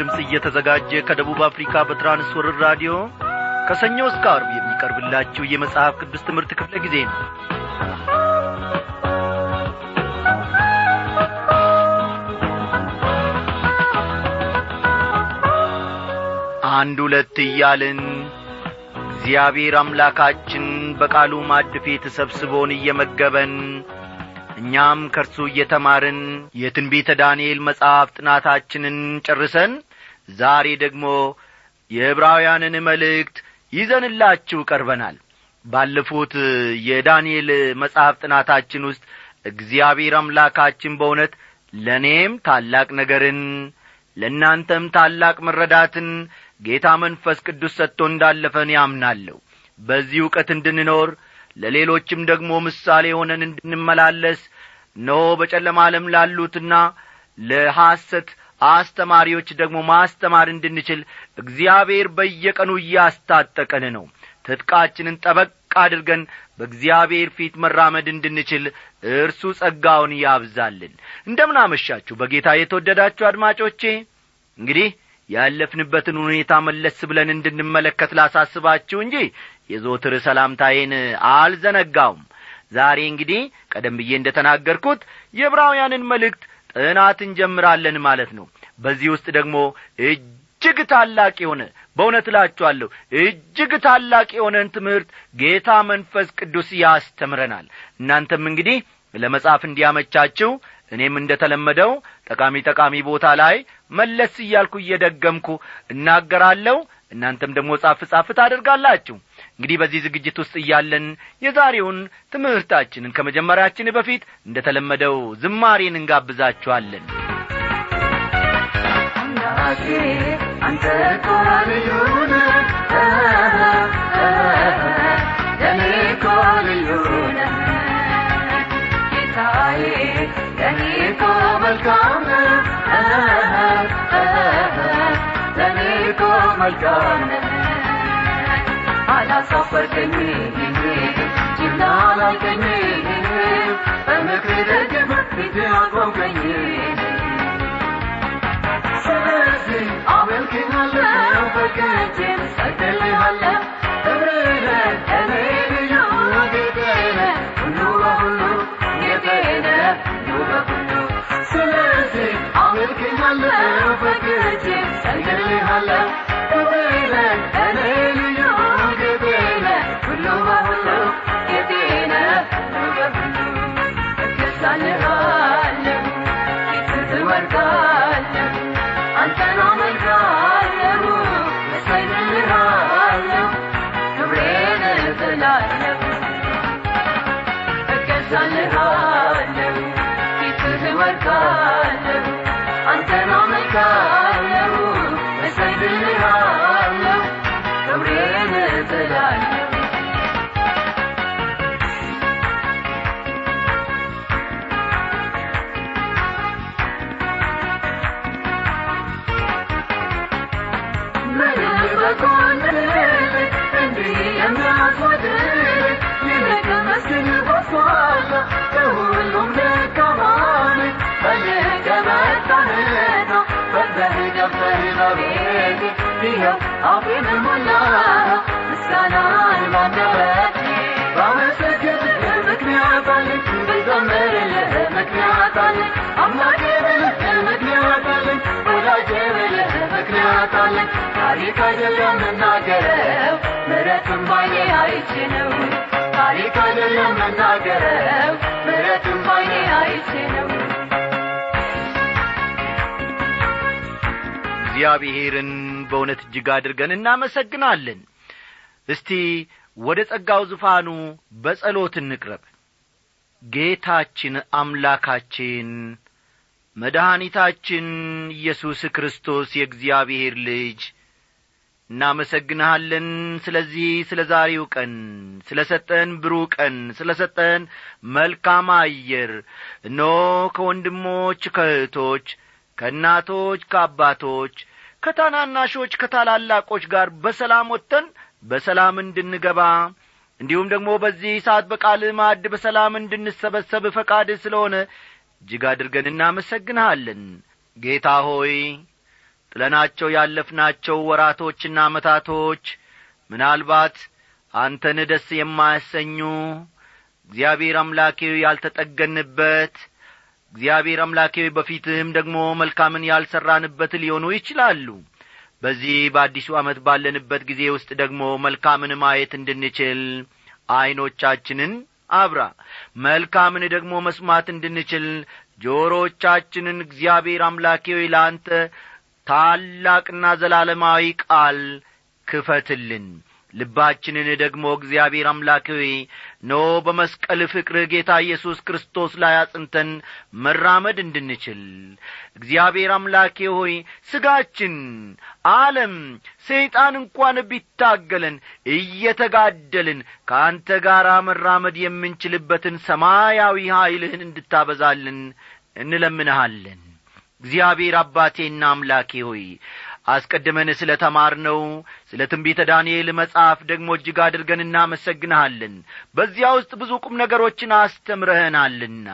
ድምፅ እየተዘጋጀ ከደቡብ አፍሪካ በትራንስወርር ራዲዮ ከሰኞ እስከ አርብ የሚቀርብላችሁ የመጽሐፍ ቅዱስ ትምህርት ክፍለ ጊዜ ነው። አንድ ሁለት እያልን እግዚአብሔር አምላካችን በቃሉ ማድ ፊት ሰብስቦን እየመገበን እኛም ከእርሱ እየተማርን የትንቢተ ዳንኤል መጽሐፍ ጥናታችንን ጨርሰን ዛሬ ደግሞ የዕብራውያንን መልእክት ይዘንላችሁ ቀርበናል። ባለፉት የዳንኤል መጽሐፍ ጥናታችን ውስጥ እግዚአብሔር አምላካችን በእውነት ለእኔም ታላቅ ነገርን ለእናንተም ታላቅ መረዳትን ጌታ መንፈስ ቅዱስ ሰጥቶ እንዳለፈን ያምናለሁ በዚህ ዕውቀት እንድንኖር ለሌሎችም ደግሞ ምሳሌ ሆነን እንድንመላለስ እነሆ በጨለማ ዓለም ላሉትና ለሐሰት አስተማሪዎች ደግሞ ማስተማር እንድንችል እግዚአብሔር በየቀኑ እያስታጠቀን ነው። ትጥቃችንን ጠበቅ አድርገን በእግዚአብሔር ፊት መራመድ እንድንችል እርሱ ጸጋውን ያብዛልን። እንደምናመሻችሁ በጌታ የተወደዳችሁ አድማጮቼ እንግዲህ ያለፍንበትን ሁኔታ መለስ ብለን እንድንመለከት ላሳስባችሁ እንጂ የዞትር ሰላምታዬን አልዘነጋውም። ዛሬ እንግዲህ ቀደም ብዬ እንደ ተናገርኩት የዕብራውያንን መልእክት ጥናት እንጀምራለን ማለት ነው። በዚህ ውስጥ ደግሞ እጅግ ታላቅ የሆነ በእውነት እላችኋለሁ እጅግ ታላቅ የሆነን ትምህርት ጌታ መንፈስ ቅዱስ ያስተምረናል። እናንተም እንግዲህ ለመጻፍ እንዲያመቻችሁ እኔም እንደ ተለመደው ጠቃሚ ጠቃሚ ቦታ ላይ መለስ እያልኩ እየደገምኩ እናገራለሁ። እናንተም ደግሞ ጻፍ ጻፍ ታደርጋላችሁ እንግዲህ በዚህ ዝግጅት ውስጥ እያለን የዛሬውን ትምህርታችንን ከመጀመሪያችን በፊት እንደ ተለመደው ዝማሬን እንጋብዛችኋለን። አንተ सफर कनी जिंदा आला कनी अनक रज भक्ति जे आगो कनी सरसी आवेल के हाल बगे जिन सटल हाल तमरे तमरे यो गेदे उनु उनु गेदे दुगा उनु सरसी आवेल के हाल बगे जिन सटल हाल አመልካለሁ እሰግድልሃለሁ ክብሬን እጥላለሁ አፌን ሞላ ምስጋናን ባንደበቴ ባመሰግንህ ምክንያት አለኝ ብዘምርልህ ምክንያት አለኝ አምላኬ ብልህ ምክንያት አለኝ ወዳጄ ብልህ ምክንያት አለኝ ታሪክ አይደለም መናገረው ምሕረቱን ባይኔ አይቼ ነው ታሪክ አይደለም መናገረው ምሕረቱን ባይኔ አይቼ ነው እግዚአብሔርን በእውነት እጅግ አድርገን እናመሰግናለን። እስቲ ወደ ጸጋው ዙፋኑ በጸሎት እንቅረብ። ጌታችን አምላካችን መድኃኒታችን ኢየሱስ ክርስቶስ የእግዚአብሔር ልጅ እናመሰግንሃለን። ስለዚህ ስለ ዛሬው ቀን ስለ ሰጠን ብሩህ ቀን ስለ ሰጠን መልካም አየር እነሆ ከወንድሞች ከእህቶች ከእናቶች ከአባቶች ከታናናሾች ከታላላቆች ጋር በሰላም ወጥተን በሰላም እንድንገባ እንዲሁም ደግሞ በዚህ ሰዓት በቃል ማዕድ በሰላም እንድንሰበሰብ ፈቃድ ስለሆነ እጅግ አድርገን እናመሰግንሃለን። ጌታ ሆይ ጥለናቸው ያለፍናቸው ወራቶችና ዓመታቶች ምናልባት አንተን ደስ የማያሰኙ እግዚአብሔር አምላኬው ያልተጠገንበት እግዚአብሔር አምላኬው በፊትህም ደግሞ መልካምን ያልሠራንበት ሊሆኑ ይችላሉ። በዚህ በአዲሱ ዓመት ባለንበት ጊዜ ውስጥ ደግሞ መልካምን ማየት እንድንችል ዐይኖቻችንን አብራ መልካምን ደግሞ መስማት እንድንችል ጆሮቻችንን እግዚአብሔር አምላኬዊ ለአንተ ታላቅና ዘላለማዊ ቃል ክፈትልን ልባችንን ደግሞ እግዚአብሔር አምላክ ኖ በመስቀል ፍቅርህ ጌታ ኢየሱስ ክርስቶስ ላይ አጽንተን መራመድ እንድንችል። እግዚአብሔር አምላኬ ሆይ ሥጋችን ዓለም ሰይጣን እንኳን ቢታገለን እየተጋደልን ከአንተ ጋር መራመድ የምንችልበትን ሰማያዊ ኀይልህን እንድታበዛልን እንለምንሃለን። እግዚአብሔር አባቴና አምላኬ ሆይ አስቀድመን ስለ ተማርነው ስለ ትንቢተ ዳንኤል መጽሐፍ ደግሞ እጅግ አድርገን እናመሰግንሃለን። በዚያ ውስጥ ብዙ ቁም ነገሮችን አስተምረህናልና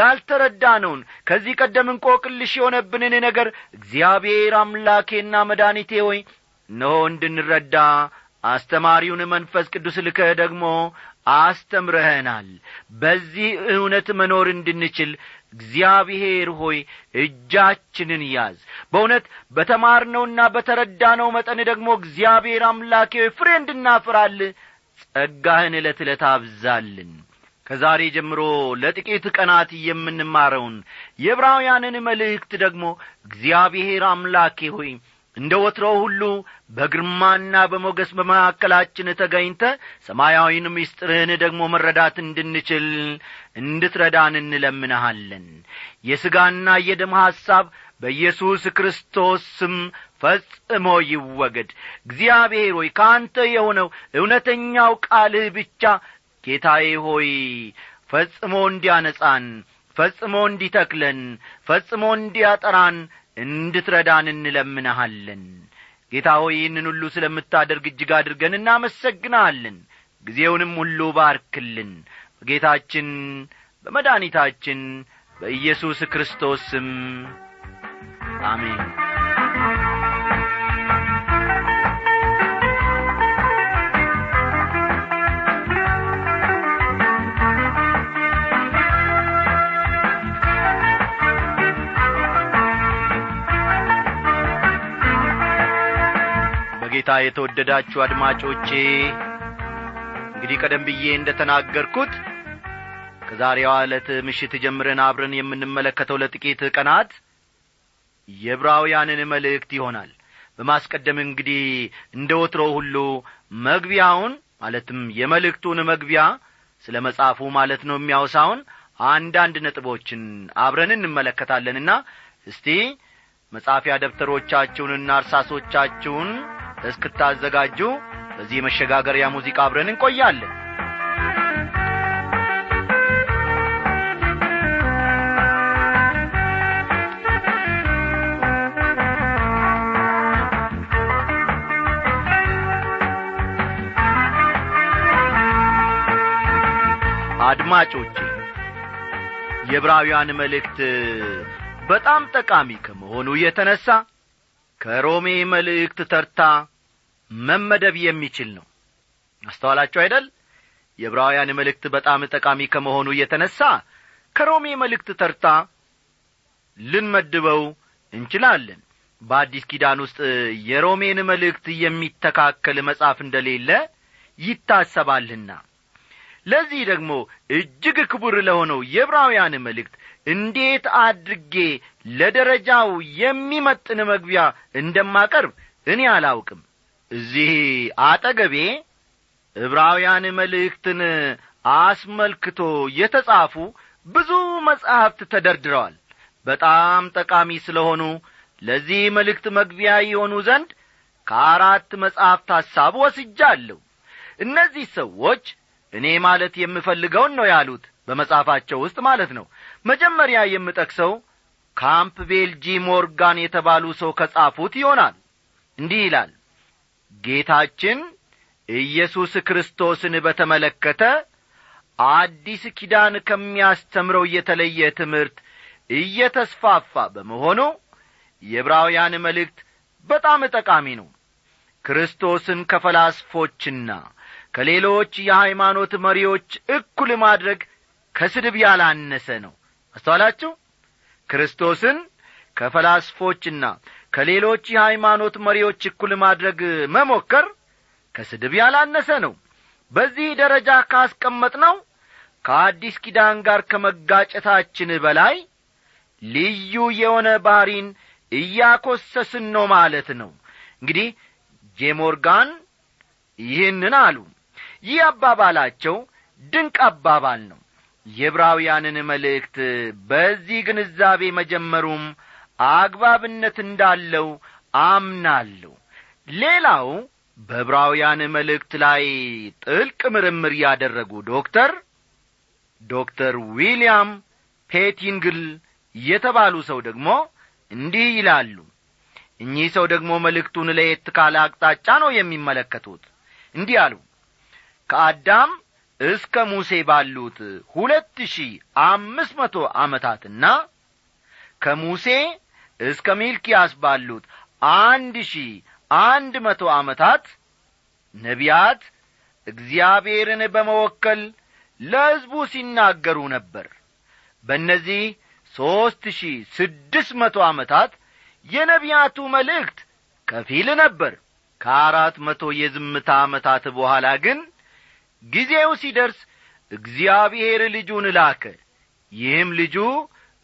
ያልተረዳነውን ከዚህ ቀደም እንቆቅልሽ የሆነብንን ነገር እግዚአብሔር አምላኬና መድኒቴ ሆይ እነሆ እንድንረዳ አስተማሪውን መንፈስ ቅዱስ ልከህ ደግሞ አስተምረኸናል በዚህ እውነት መኖር እንድንችል እግዚአብሔር ሆይ እጃችንን ያዝ። በእውነት በተማርነውና በተረዳነው መጠን ደግሞ እግዚአብሔር አምላኬ ፍሬ እንድናፍራል ጸጋህን ዕለት ዕለት አብዛልን። ከዛሬ ጀምሮ ለጥቂት ቀናት የምንማረውን የዕብራውያንን መልእክት ደግሞ እግዚአብሔር አምላኬ ሆይ እንደ ወትሮው ሁሉ በግርማና በሞገስ በመካከላችን ተገኝተ ሰማያዊን ምስጢርህን ደግሞ መረዳት እንድንችል እንድትረዳን እንለምንሃለን። የሥጋና የደም ሐሳብ በኢየሱስ ክርስቶስ ስም ፈጽሞ ይወገድ። እግዚአብሔር ሆይ ከአንተ የሆነው እውነተኛው ቃልህ ብቻ ጌታዬ ሆይ ፈጽሞ እንዲያነጻን ፈጽሞ እንዲተክለን ፈጽሞ እንዲያጠራን እንድትረዳን እንለምንሃለን። ጌታ ሆይ ይህንን ሁሉ ስለምታደርግ እጅግ አድርገን እናመሰግናለን ጊዜውንም ሁሉ ባርክልን። በጌታችን በመድኒታችን በኢየሱስ ክርስቶስ ስም አሜን በጌታ የተወደዳችሁ አድማጮቼ እንግዲህ ቀደም ብዬ እንደ ተናገርኩት ከዛሬዋ ዕለት ምሽት ጀምረን አብረን የምንመለከተው ለጥቂት ቀናት የብራውያንን መልእክት ይሆናል። በማስቀደም እንግዲህ እንደ ወትሮው ሁሉ መግቢያውን ማለትም የመልእክቱን መግቢያ ስለ መጻፉ ማለት ነው የሚያውሳውን አንዳንድ ነጥቦችን አብረን እንመለከታለንና እስቲ መጻፊያ ደብተሮቻችሁንና እርሳሶቻችሁን እስክታዘጋጁ በዚህ የመሸጋገሪያ ሙዚቃ አብረን እንቆያለን። አድማጮቼ የዕብራውያን መልእክት በጣም ጠቃሚ ከመሆኑ የተነሣ ከሮሜ መልእክት ተርታ መመደብ የሚችል ነው። አስተዋላችሁ አይደል? የዕብራውያን መልእክት በጣም ጠቃሚ ከመሆኑ የተነሣ ከሮሜ መልእክት ተርታ ልንመድበው እንችላለን። በአዲስ ኪዳን ውስጥ የሮሜን መልእክት የሚተካከል መጽሐፍ እንደሌለ ይታሰባልና። ለዚህ ደግሞ እጅግ ክቡር ለሆነው የዕብራውያን መልእክት እንዴት አድርጌ ለደረጃው የሚመጥን መግቢያ እንደማቀርብ እኔ አላውቅም። እዚህ አጠገቤ ዕብራውያን መልእክትን አስመልክቶ የተጻፉ ብዙ መጻሕፍት ተደርድረዋል። በጣም ጠቃሚ ስለሆኑ ለዚህ መልእክት መግቢያ የሆኑ ዘንድ ከአራት መጻሕፍት ሐሳብ ወስጃለሁ። እነዚህ ሰዎች እኔ ማለት የምፈልገውን ነው ያሉት በመጽሐፋቸው ውስጥ ማለት ነው። መጀመሪያ የምጠቅሰው ካምፕ ቤልጂ ሞርጋን የተባሉ ሰው ከጻፉት ይሆናል። እንዲህ ይላል። ጌታችን ኢየሱስ ክርስቶስን በተመለከተ አዲስ ኪዳን ከሚያስተምረው የተለየ ትምህርት እየተስፋፋ በመሆኑ የዕብራውያን መልእክት በጣም ጠቃሚ ነው። ክርስቶስን ከፈላስፎችና ከሌሎች የሃይማኖት መሪዎች እኩል ማድረግ ከስድብ ያላነሰ ነው። አስተዋላችሁ ክርስቶስን ከፈላስፎችና ከሌሎች የሃይማኖት መሪዎች እኩል ማድረግ መሞከር ከስድብ ያላነሰ ነው። በዚህ ደረጃ ካስቀመጥ ነው ከአዲስ ኪዳን ጋር ከመጋጨታችን በላይ ልዩ የሆነ ባሕሪን እያኰሰስን ነው ማለት ነው። እንግዲህ ጄሞርጋን ይህንን አሉ። ይህ አባባላቸው ድንቅ አባባል ነው የዕብራውያንን መልእክት በዚህ ግንዛቤ መጀመሩም አግባብነት እንዳለው አምናለሁ። ሌላው በዕብራውያን መልእክት ላይ ጥልቅ ምርምር ያደረጉ ዶክተር ዶክተር ዊልያም ፔቲንግል የተባሉ ሰው ደግሞ እንዲህ ይላሉ። እኚህ ሰው ደግሞ መልእክቱን ለየት ካለ አቅጣጫ ነው የሚመለከቱት። እንዲህ አሉ። ከአዳም እስከ ሙሴ ባሉት ሁለት ሺህ አምስት መቶ ዓመታትና ከሙሴ እስከ ሚልኪያስ ባሉት አንድ ሺህ አንድ መቶ ዓመታት ነቢያት እግዚአብሔርን በመወከል ለሕዝቡ ሲናገሩ ነበር። በእነዚህ ሦስት ሺህ ስድስት መቶ ዓመታት የነቢያቱ መልእክት ከፊል ነበር። ከአራት መቶ የዝምታ ዓመታት በኋላ ግን ጊዜው ሲደርስ እግዚአብሔር ልጁን ላከ። ይህም ልጁ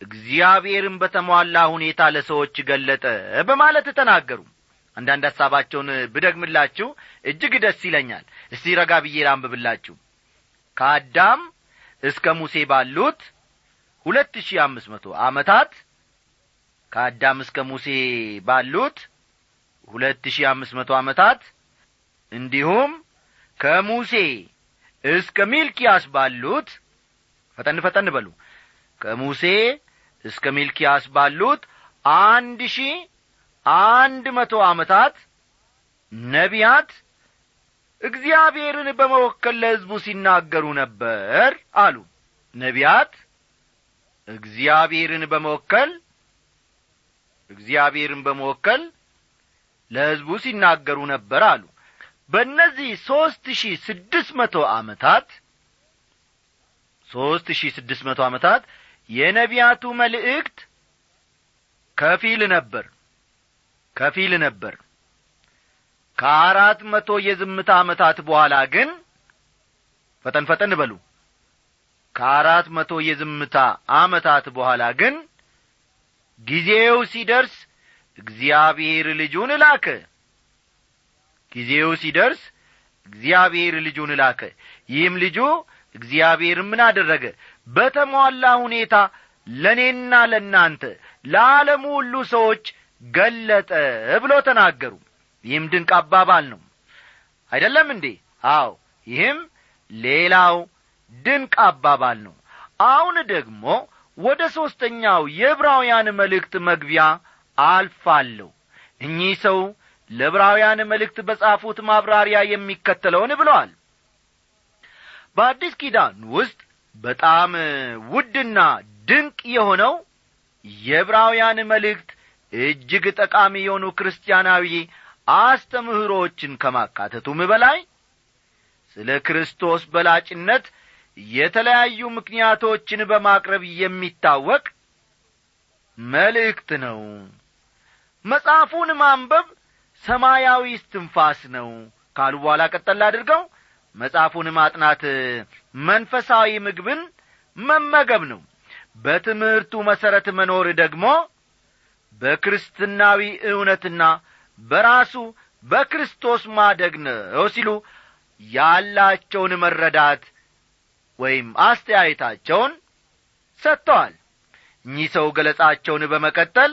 እግዚአብሔርን በተሟላ ሁኔታ ለሰዎች ገለጠ በማለት ተናገሩ። አንዳንድ ሐሳባቸውን ብደግምላችሁ እጅግ ደስ ይለኛል። እስቲ ረጋ ብዬ ላንብብላችሁ። ከአዳም እስከ ሙሴ ባሉት ሁለት ሺህ አምስት መቶ ዓመታት ከአዳም እስከ ሙሴ ባሉት ሁለት ሺህ አምስት መቶ ዓመታት እንዲሁም ከሙሴ እስከ ሚልኪያስ ባሉት ፈጠን ፈጠን በሉ ከሙሴ እስከ ሚልኪያስ ባሉት አንድ ሺህ አንድ መቶ ዓመታት ነቢያት እግዚአብሔርን በመወከል ለሕዝቡ ሲናገሩ ነበር አሉ። ነቢያት እግዚአብሔርን በመወከል እግዚአብሔርን በመወከል ለሕዝቡ ሲናገሩ ነበር አሉ በእነዚህ ሦስት ሺህ ስድስት መቶ ዓመታት ሦስት ሺህ ስድስት መቶ ዓመታት የነቢያቱ መልእክት ከፊል ነበር። ከፊል ነበር። ከአራት መቶ የዝምታ ዓመታት በኋላ ግን ፈጠን ፈጠን በሉ። ከአራት መቶ የዝምታ ዓመታት በኋላ ግን ጊዜው ሲደርስ እግዚአብሔር ልጁን ላከ ጊዜው ሲደርስ እግዚአብሔር ልጁን ላከ። ይህም ልጁ እግዚአብሔር ምን አደረገ? በተሟላ ሁኔታ ለእኔና ለእናንተ ለዓለሙ ሁሉ ሰዎች ገለጠ ብሎ ተናገሩ። ይህም ድንቅ አባባል ነው። አይደለም እንዴ? አዎ ይህም ሌላው ድንቅ አባባል ነው። አሁን ደግሞ ወደ ሦስተኛው የዕብራውያን መልእክት መግቢያ አልፋለሁ። እኚህ ሰው ለዕብራውያን መልእክት በጻፉት ማብራሪያ የሚከተለውን ብለዋል። በአዲስ ኪዳን ውስጥ በጣም ውድና ድንቅ የሆነው የዕብራውያን መልእክት እጅግ ጠቃሚ የሆኑ ክርስቲያናዊ አስተምህሮችን ከማካተቱም በላይ ስለ ክርስቶስ በላጭነት የተለያዩ ምክንያቶችን በማቅረብ የሚታወቅ መልእክት ነው። መጽሐፉን ማንበብ ሰማያዊ እስትንፋስ ነው ካሉ በኋላ ቀጠል አድርገው መጽሐፉን ማጥናት መንፈሳዊ ምግብን መመገብ ነው። በትምህርቱ መሠረት መኖር ደግሞ በክርስትናዊ እውነትና በራሱ በክርስቶስ ማደግ ነው ሲሉ ያላቸውን መረዳት ወይም አስተያየታቸውን ሰጥተዋል። እኚህ ሰው ገለጻቸውን በመቀጠል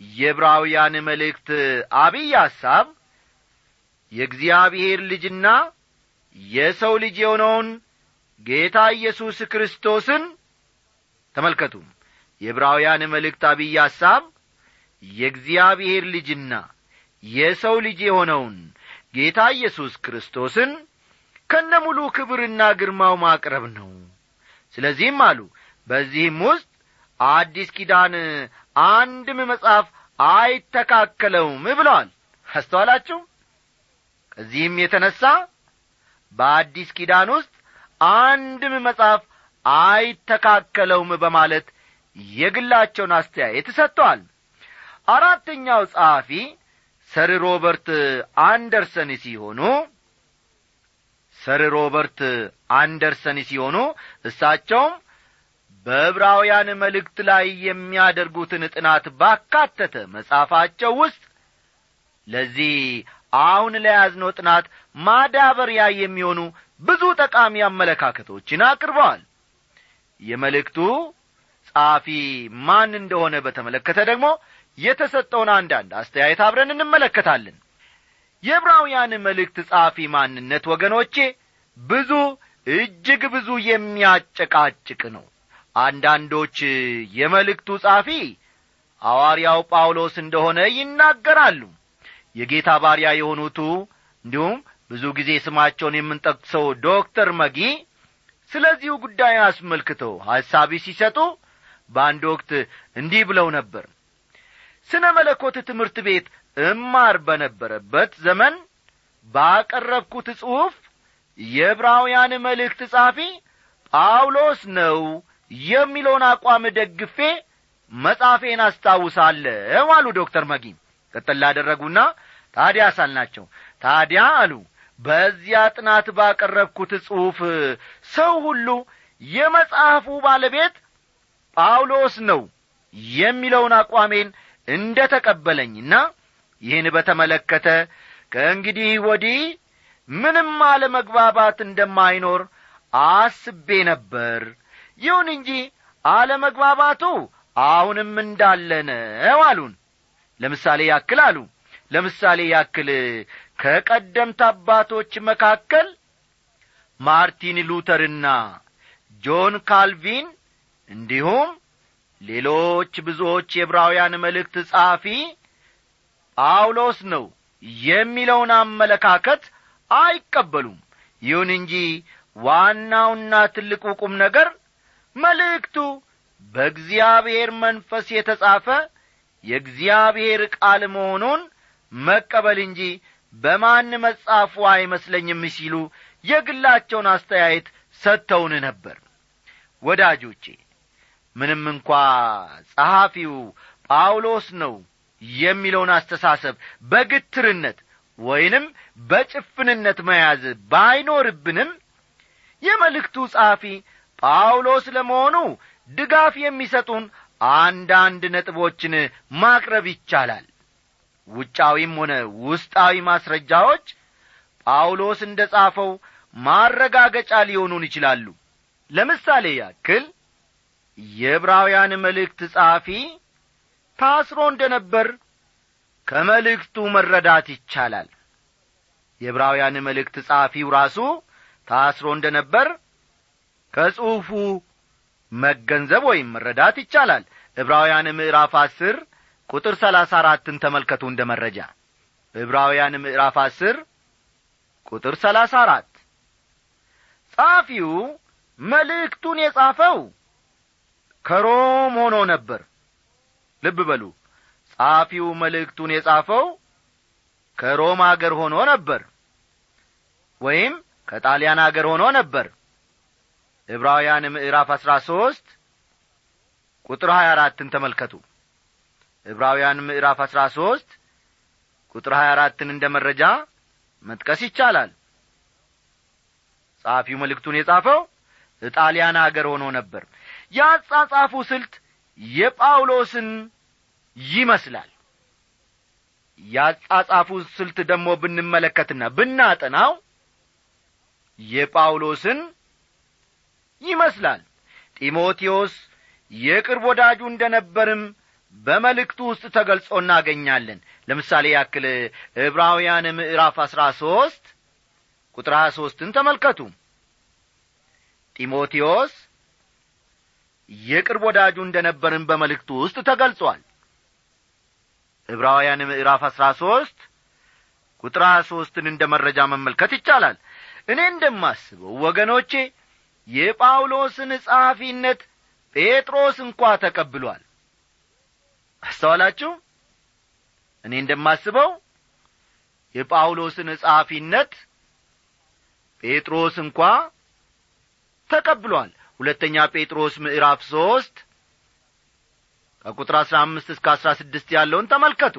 የዕብራውያን መልእክት አብይ ሐሳብ የእግዚአብሔር ልጅና የሰው ልጅ የሆነውን ጌታ ኢየሱስ ክርስቶስን ተመልከቱ። የዕብራውያን መልእክት አብይ ሐሳብ የእግዚአብሔር ልጅና የሰው ልጅ የሆነውን ጌታ ኢየሱስ ክርስቶስን ከነ ሙሉ ክብርና ግርማው ማቅረብ ነው። ስለዚህም አሉ በዚህም ውስጥ አዲስ ኪዳን አንድም መጽሐፍ አይተካከለውም ብለዋል አስተዋላችሁ? ከዚህም የተነሣ በአዲስ ኪዳን ውስጥ አንድም መጽሐፍ አይተካከለውም በማለት የግላቸውን አስተያየት ሰጥተዋል። አራተኛው ጸሐፊ ሰር ሮበርት አንደርሰን ሲሆኑ ሰር ሮበርት አንደርሰን ሲሆኑ እሳቸውም በዕብራውያን መልእክት ላይ የሚያደርጉትን ጥናት ባካተተ መጽሐፋቸው ውስጥ ለዚህ አሁን ለያዝነው ጥናት ማዳበሪያ የሚሆኑ ብዙ ጠቃሚ አመለካከቶችን አቅርበዋል። የመልእክቱ ጸሐፊ ማን እንደሆነ በተመለከተ ደግሞ የተሰጠውን አንዳንድ አስተያየት አብረን እንመለከታለን። የዕብራውያን መልእክት ጸሐፊ ማንነት ወገኖቼ ብዙ እጅግ ብዙ የሚያጨቃጭቅ ነው አንዳንዶች የመልእክቱ ጻፊ ሐዋርያው ጳውሎስ እንደሆነ ይናገራሉ። የጌታ ባሪያ የሆኑቱ እንዲሁም ብዙ ጊዜ ስማቸውን የምንጠቅሰው ዶክተር መጊ ስለዚሁ ጉዳይ አስመልክተው ሐሳቢ ሲሰጡ በአንድ ወቅት እንዲህ ብለው ነበር። ስነ መለኮት ትምህርት ቤት እማር በነበረበት ዘመን ባቀረብኩት ጽሑፍ የዕብራውያን መልእክት ጻፊ ጳውሎስ ነው የሚለውን አቋም ደግፌ መጻፌን አስታውሳለሁ አሉ ዶክተር መጊ ቀጠል ላደረጉና ታዲያ ሳልናቸው ታዲያ አሉ በዚያ ጥናት ባቀረብኩት ጽሑፍ ሰው ሁሉ የመጽሐፉ ባለቤት ጳውሎስ ነው የሚለውን አቋሜን እንደ ተቀበለኝና ይህን በተመለከተ ከእንግዲህ ወዲህ ምንም አለመግባባት እንደማይኖር አስቤ ነበር ይሁን እንጂ አለመግባባቱ አሁንም እንዳለ ነው አሉን። ለምሳሌ ያክል አሉ። ለምሳሌ ያክል ከቀደምት አባቶች መካከል ማርቲን ሉተርና ጆን ካልቪን እንዲሁም ሌሎች ብዙዎች የዕብራውያን መልእክት ጻፊ ጳውሎስ ነው የሚለውን አመለካከት አይቀበሉም። ይሁን እንጂ ዋናውና ትልቁ ቁም ነገር መልእክቱ በእግዚአብሔር መንፈስ የተጻፈ የእግዚአብሔር ቃል መሆኑን መቀበል እንጂ በማን መጻፉ አይመስለኝም ሲሉ የግላቸውን አስተያየት ሰጥተውን ነበር። ወዳጆቼ ምንም እንኳ ጸሐፊው ጳውሎስ ነው የሚለውን አስተሳሰብ በግትርነት ወይንም በጭፍንነት መያዝ ባይኖርብንም የመልእክቱ ጸሐፊ ጳውሎስ ለመሆኑ ድጋፍ የሚሰጡን አንዳንድ ነጥቦችን ማቅረብ ይቻላል። ውጫዊም ሆነ ውስጣዊ ማስረጃዎች ጳውሎስ እንደ ጻፈው ማረጋገጫ ሊሆኑን ይችላሉ። ለምሳሌ ያክል የዕብራውያን መልእክት ጸሐፊ ታስሮ እንደ ነበር ከመልእክቱ መረዳት ይቻላል። የዕብራውያን መልእክት ጸሐፊው ራሱ ታስሮ እንደ ነበር ከጽሑፉ መገንዘብ ወይም መረዳት ይቻላል። ዕብራውያን ምዕራፍ አስር ቁጥር ሰላሳ አራትን ተመልከቱ እንደ መረጃ። ዕብራውያን ምዕራፍ አስር ቁጥር ሰላሳ አራት ጸሐፊው መልእክቱን የጻፈው ከሮም ሆኖ ነበር። ልብ በሉ። ጸሐፊው መልእክቱን የጻፈው ከሮም አገር ሆኖ ነበር ወይም ከጣሊያን አገር ሆኖ ነበር ዕብራውያን ምዕራፍ አሥራ ሦስት ቁጥር ሀያ አራትን ተመልከቱ። ዕብራውያን ምዕራፍ አሥራ ሦስት ቁጥር ሀያ አራትን እንደ መረጃ መጥቀስ ይቻላል። ጸሐፊው መልእክቱን የጻፈው እጣሊያን አገር ሆኖ ነበር። የአጻጻፉ ስልት የጳውሎስን ይመስላል። ያጻጻፉ ስልት ደግሞ ብንመለከትና ብናጠናው የጳውሎስን ይመስላል። ጢሞቴዎስ የቅርብ ወዳጁ እንደ ነበርም በመልእክቱ ውስጥ ተገልጾ እናገኛለን። ለምሳሌ ያክል ዕብራውያን ምዕራፍ አሥራ ሦስት ቁጥር ሀያ ሦስትን ተመልከቱ። ጢሞቴዎስ የቅርብ ወዳጁ እንደ ነበርም በመልእክቱ ውስጥ ተገልጿል። ዕብራውያን ምዕራፍ አሥራ ሦስት ቁጥር ሀያ ሦስትን እንደ መረጃ መመልከት ይቻላል። እኔ እንደማስበው ወገኖቼ የጳውሎስን ጸሐፊነት ጴጥሮስ እንኳ ተቀብሏል። አስተዋላችሁ? እኔ እንደማስበው የጳውሎስን ጸሐፊነት ጴጥሮስ እንኳ ተቀብሏል። ሁለተኛ ጴጥሮስ ምዕራፍ ሦስት ከቁጥር አሥራ አምስት እስከ አሥራ ስድስት ያለውን ተመልከቱ።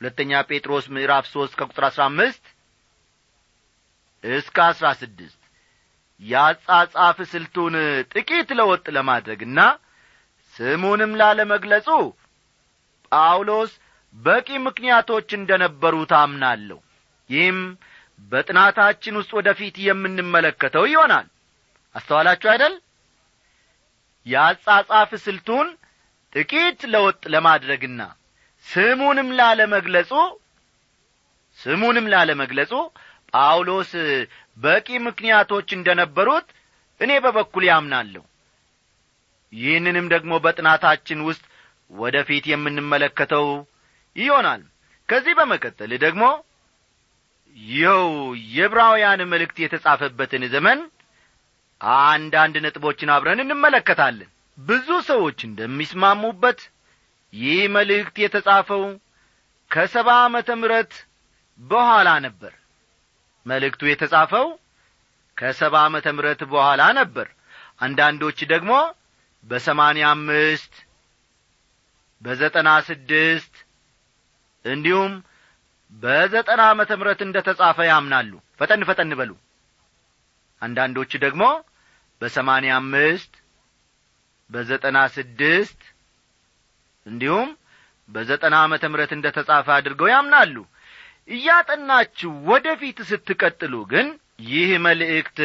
ሁለተኛ ጴጥሮስ ምዕራፍ ሦስት ከቁጥር አሥራ አምስት እስከ አሥራ ስድስት የአጻጻፍ ስልቱን ጥቂት ለወጥ ለማድረግና ስሙንም ላለመግለጹ ጳውሎስ በቂ ምክንያቶች እንደ ነበሩ ታምናለሁ። ይህም በጥናታችን ውስጥ ወደ ፊት የምንመለከተው ይሆናል። አስተዋላችሁ አይደል? የአጻጻፍ ስልቱን ጥቂት ለወጥ ለማድረግና ስሙንም ላለመግለጹ ስሙንም ላለመግለጹ ጳውሎስ በቂ ምክንያቶች እንደ ነበሩት እኔ በበኩል ያምናለሁ ይህንንም ደግሞ በጥናታችን ውስጥ ወደ ፊት የምንመለከተው ይሆናል። ከዚህ በመቀጠል ደግሞ ይኸው የዕብራውያን መልእክት የተጻፈበትን ዘመን አንዳንድ ነጥቦችን አብረን እንመለከታለን። ብዙ ሰዎች እንደሚስማሙበት ይህ መልእክት የተጻፈው ከሰባ ዓመተ ምረት በኋላ ነበር መልእክቱ የተጻፈው ከሰባ ዓመተ ምረት በኋላ ነበር። አንዳንዶች ደግሞ በሰማንያ አምስት በዘጠና ስድስት እንዲሁም በዘጠና ዓመተ ምረት እንደ ተጻፈ ያምናሉ። ፈጠን ፈጠን በሉ። አንዳንዶች ደግሞ በሰማንያ አምስት በዘጠና ስድስት እንዲሁም በዘጠና ዓመተ ምረት እንደ ተጻፈ አድርገው ያምናሉ እያጠናችሁ ወደ ፊት ስትቀጥሉ ግን ይህ መልእክት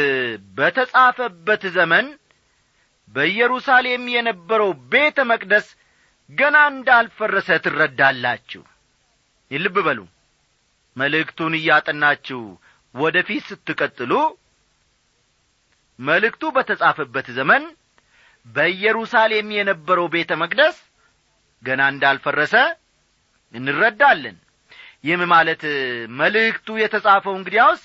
በተጻፈበት ዘመን በኢየሩሳሌም የነበረው ቤተ መቅደስ ገና እንዳልፈረሰ ትረዳላችሁ። ይልብ በሉ። መልእክቱን እያጠናችሁ ወደ ፊት ስትቀጥሉ መልእክቱ በተጻፈበት ዘመን በኢየሩሳሌም የነበረው ቤተ መቅደስ ገና እንዳልፈረሰ እንረዳለን ይህም ማለት መልእክቱ የተጻፈው እንግዲያውስ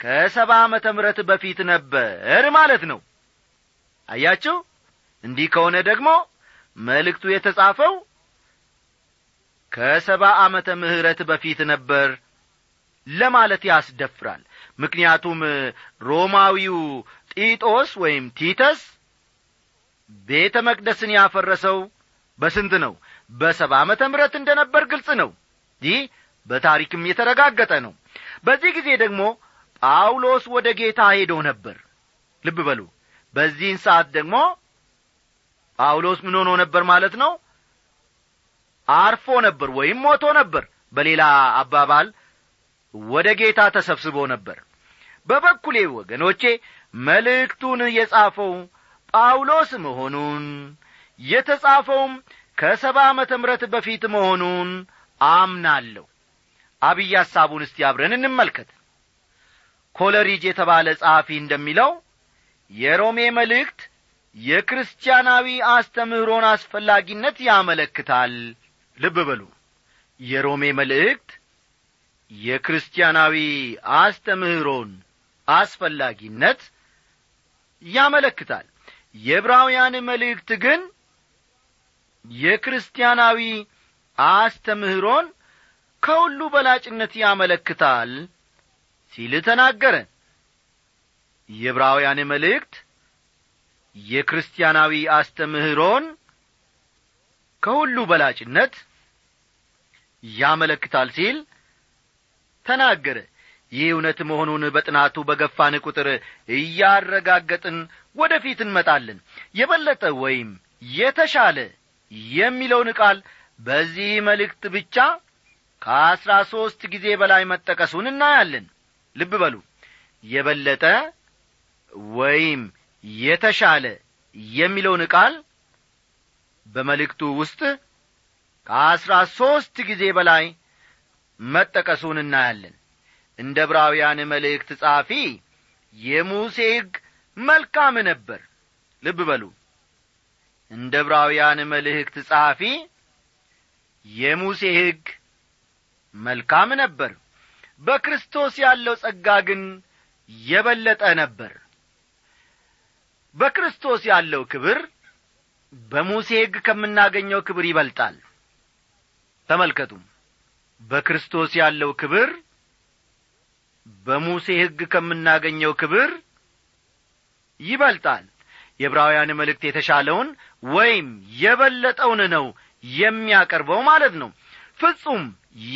ከሰባ ዓመተ ምረት በፊት ነበር ማለት ነው። አያችሁ? እንዲህ ከሆነ ደግሞ መልእክቱ የተጻፈው ከሰባ ዓመተ ምህረት በፊት ነበር ለማለት ያስደፍራል። ምክንያቱም ሮማዊው ጢጦስ ወይም ቲተስ ቤተ መቅደስን ያፈረሰው በስንት ነው? በሰባ ዓመተ ምረት እንደ ነበር ግልጽ ነው። ይህ በታሪክም የተረጋገጠ ነው። በዚህ ጊዜ ደግሞ ጳውሎስ ወደ ጌታ ሄዶ ነበር። ልብ በሉ። በዚህን ሰዓት ደግሞ ጳውሎስ ምን ሆኖ ነበር ማለት ነው? አርፎ ነበር ወይም ሞቶ ነበር። በሌላ አባባል ወደ ጌታ ተሰብስቦ ነበር። በበኩሌ ወገኖቼ መልእክቱን የጻፈው ጳውሎስ መሆኑን የተጻፈውም ከሰባ ዓመተ ምረት በፊት መሆኑን አምናለሁ አብይ ሐሳቡን እስቲ አብረን እንመልከት። ኮለሪጅ የተባለ ጸሐፊ እንደሚለው የሮሜ መልእክት የክርስቲያናዊ አስተምህሮን አስፈላጊነት ያመለክታል። ልብ በሉ። የሮሜ መልእክት የክርስቲያናዊ አስተምህሮን አስፈላጊነት ያመለክታል። የዕብራውያን መልእክት ግን የክርስቲያናዊ አስተምህሮን ከሁሉ በላጭነት ያመለክታል ሲል ተናገረ። የዕብራውያን መልእክት የክርስቲያናዊ አስተምህሮን ከሁሉ በላጭነት ያመለክታል ሲል ተናገረ። ይህ እውነት መሆኑን በጥናቱ በገፋን ቁጥር እያረጋገጥን ወደ ፊት እንመጣለን። የበለጠ ወይም የተሻለ የሚለውን ቃል በዚህ መልእክት ብቻ ከአስራ ሦስት ጊዜ በላይ መጠቀሱን እናያለን። ልብ በሉ። የበለጠ ወይም የተሻለ የሚለውን ቃል በመልእክቱ ውስጥ ከአስራ ሦስት ጊዜ በላይ መጠቀሱን እናያለን። እንደ ዕብራውያን መልእክት ጻፊ የሙሴ ሕግ መልካም ነበር። ልብ በሉ። እንደ ዕብራውያን መልእክት ጻፊ የሙሴ ሕግ መልካም ነበር። በክርስቶስ ያለው ጸጋ ግን የበለጠ ነበር። በክርስቶስ ያለው ክብር በሙሴ ሕግ ከምናገኘው ክብር ይበልጣል። ተመልከቱ በክርስቶስ ያለው ክብር በሙሴ ሕግ ከምናገኘው ክብር ይበልጣል። የዕብራውያን መልእክት የተሻለውን ወይም የበለጠውን ነው የሚያቀርበው ማለት ነው። ፍጹም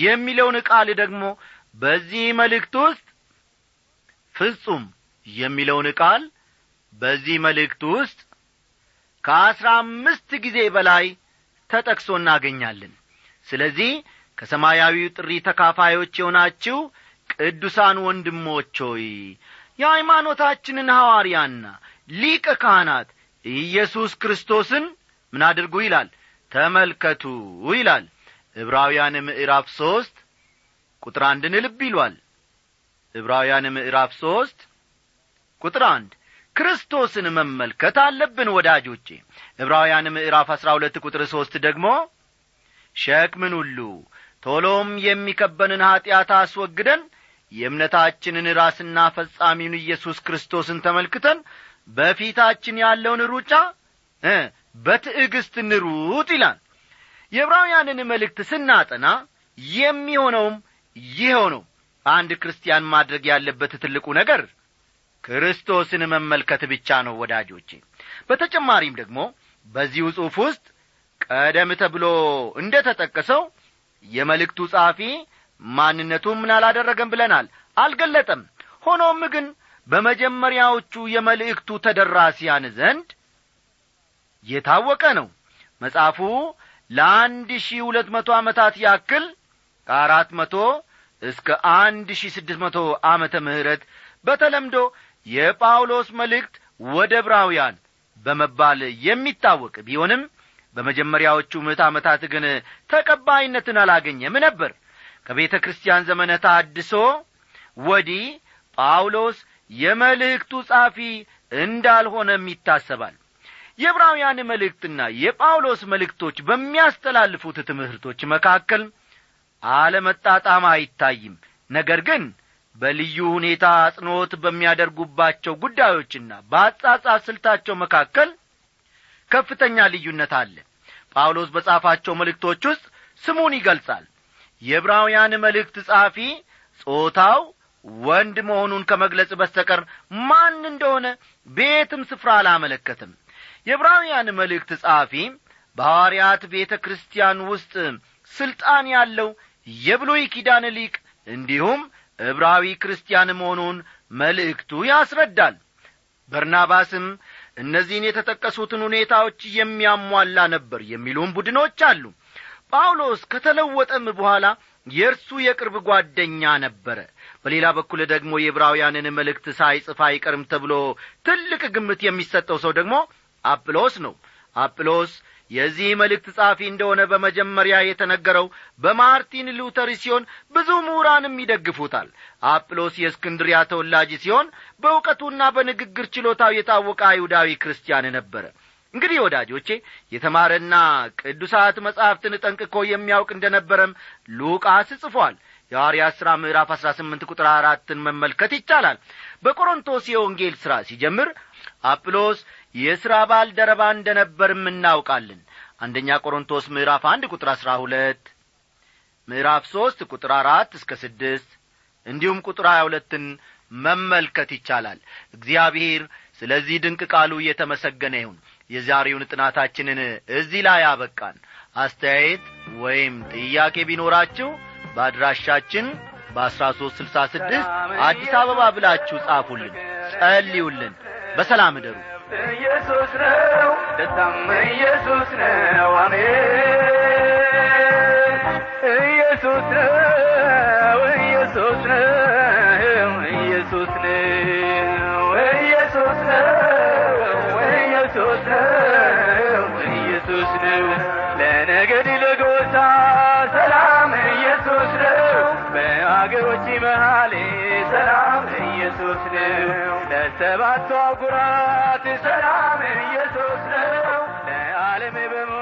የሚለውን ቃል ደግሞ በዚህ መልእክት ውስጥ ፍጹም የሚለውን ቃል በዚህ መልእክት ውስጥ ከአስራ አምስት ጊዜ በላይ ተጠቅሶ እናገኛለን። ስለዚህ ከሰማያዊው ጥሪ ተካፋዮች የሆናችሁ ቅዱሳን ወንድሞች ሆይ የሃይማኖታችንን ሐዋርያና ሊቀ ካህናት ኢየሱስ ክርስቶስን ምን አድርጉ ይላል? ተመልከቱ ይላል ዕብራውያን ምዕራፍ ሦስት ቁጥር አንድን ልብ ይሏል። ዕብራውያን ምዕራፍ ሦስት ቁጥር አንድ ክርስቶስን መመልከት አለብን ወዳጆቼ። ዕብራውያን ምዕራፍ አሥራ ሁለት ቁጥር ሦስት ደግሞ ሸክምን ሁሉ ቶሎም የሚከበንን ኀጢአት አስወግደን የእምነታችንን ራስና ፈጻሚውን ኢየሱስ ክርስቶስን ተመልክተን በፊታችን ያለውን ሩጫ እ በትዕግስት ንሩጥ ይላል የዕብራውያንን መልእክት ስናጠና የሚሆነውም ይኸው ነው። አንድ ክርስቲያን ማድረግ ያለበት ትልቁ ነገር ክርስቶስን መመልከት ብቻ ነው ወዳጆቼ። በተጨማሪም ደግሞ በዚሁ ጽሑፍ ውስጥ ቀደም ተብሎ እንደ ተጠቀሰው የመልእክቱ ጸሐፊ ማንነቱን ምን አላደረገም ብለናል? አልገለጠም። ሆኖም ግን በመጀመሪያዎቹ የመልእክቱ ተደራሲያን ዘንድ የታወቀ ነው። መጽሐፉ ለአንድ ሺህ ሁለት መቶ ዓመታት ያክል ከአራት መቶ እስከ አንድ ሺህ ስድስት መቶ ዓመተ ምህረት በተለምዶ የጳውሎስ መልእክት ወደ ዕብራውያን በመባል የሚታወቅ ቢሆንም በመጀመሪያዎቹ ምዕት ዓመታት ግን ተቀባይነትን አላገኘም ነበር። ከቤተ ክርስቲያን ዘመነ ታድሶ ወዲህ ጳውሎስ የመልእክቱ ጻፊ እንዳልሆነም ይታሰባል የዕብራውያን መልእክትና የጳውሎስ መልእክቶች በሚያስተላልፉት ትምህርቶች መካከል አለመጣጣም አይታይም። ነገር ግን በልዩ ሁኔታ አጽንዖት በሚያደርጉባቸው ጉዳዮችና በአጻጻፍ ስልታቸው መካከል ከፍተኛ ልዩነት አለ። ጳውሎስ በጻፋቸው መልእክቶች ውስጥ ስሙን ይገልጻል። የዕብራውያን መልእክት ጻፊ ጾታው ወንድ መሆኑን ከመግለጽ በስተቀር ማን እንደሆነ ቤትም ስፍራ አላመለከትም የዕብራውያን መልእክት ጻፊ በሐዋርያት ቤተ ክርስቲያን ውስጥ ስልጣን ያለው የብሉይ ኪዳን ሊቅ እንዲሁም ዕብራዊ ክርስቲያን መሆኑን መልእክቱ ያስረዳል። በርናባስም እነዚህን የተጠቀሱትን ሁኔታዎች የሚያሟላ ነበር የሚሉም ቡድኖች አሉ። ጳውሎስ ከተለወጠም በኋላ የእርሱ የቅርብ ጓደኛ ነበረ። በሌላ በኩል ደግሞ የዕብራውያንን መልእክት ሳይጽፍ አይቀርም ተብሎ ትልቅ ግምት የሚሰጠው ሰው ደግሞ አጵሎስ ነው። አጵሎስ የዚህ መልእክት ጻፊ እንደሆነ በመጀመሪያ የተነገረው በማርቲን ሉተር ሲሆን ብዙ ምሁራንም ይደግፉታል። አጵሎስ የእስክንድሪያ ተወላጅ ሲሆን በእውቀቱና በንግግር ችሎታው የታወቀ አይሁዳዊ ክርስቲያን ነበረ። እንግዲህ ወዳጆቼ የተማረና ቅዱሳት መጻሕፍትን ጠንቅቆ የሚያውቅ እንደ ነበረም ሉቃስ ጽፏል። የሐዋርያት ሥራ ምዕራፍ አሥራ ስምንት ቁጥር አራትን መመልከት ይቻላል። በቆሮንቶስ የወንጌል ሥራ ሲጀምር አጵሎስ የሥራ ባልደረባ እንደ ነበርም እናውቃለን። አንደኛ ቆሮንቶስ ምዕራፍ አንድ ቁጥር አሥራ ሁለት ምዕራፍ ሦስት ቁጥር አራት እስከ ስድስት እንዲሁም ቁጥር ሀያ ሁለትን መመልከት ይቻላል። እግዚአብሔር ስለዚህ ድንቅ ቃሉ እየተመሰገነ ይሁን። የዛሬውን ጥናታችንን እዚህ ላይ አበቃን። አስተያየት ወይም ጥያቄ ቢኖራችሁ በአድራሻችን በአስራ ሦስት ስልሳ ስድስት አዲስ አበባ ብላችሁ ጻፉልን ጸልዩልን በሰላም እደሩ። ኢየሱስ ነው ደስታም ኢየሱስ ነው አሜን። ኢየሱስ ነው ኢየሱስ ነው ኢየሱስ ነው ኢየሱስ ነው ኢየሱስ ነው ኢየሱስ ነው። ለነገድ ለጎሳ ሰላም ኢየሱስ ነው። በአገሮች ኢየሱስ ነው ለሰባቱ አህጉራት ሰላም ኢየሱስ ነው። ለዓለም በሙሉ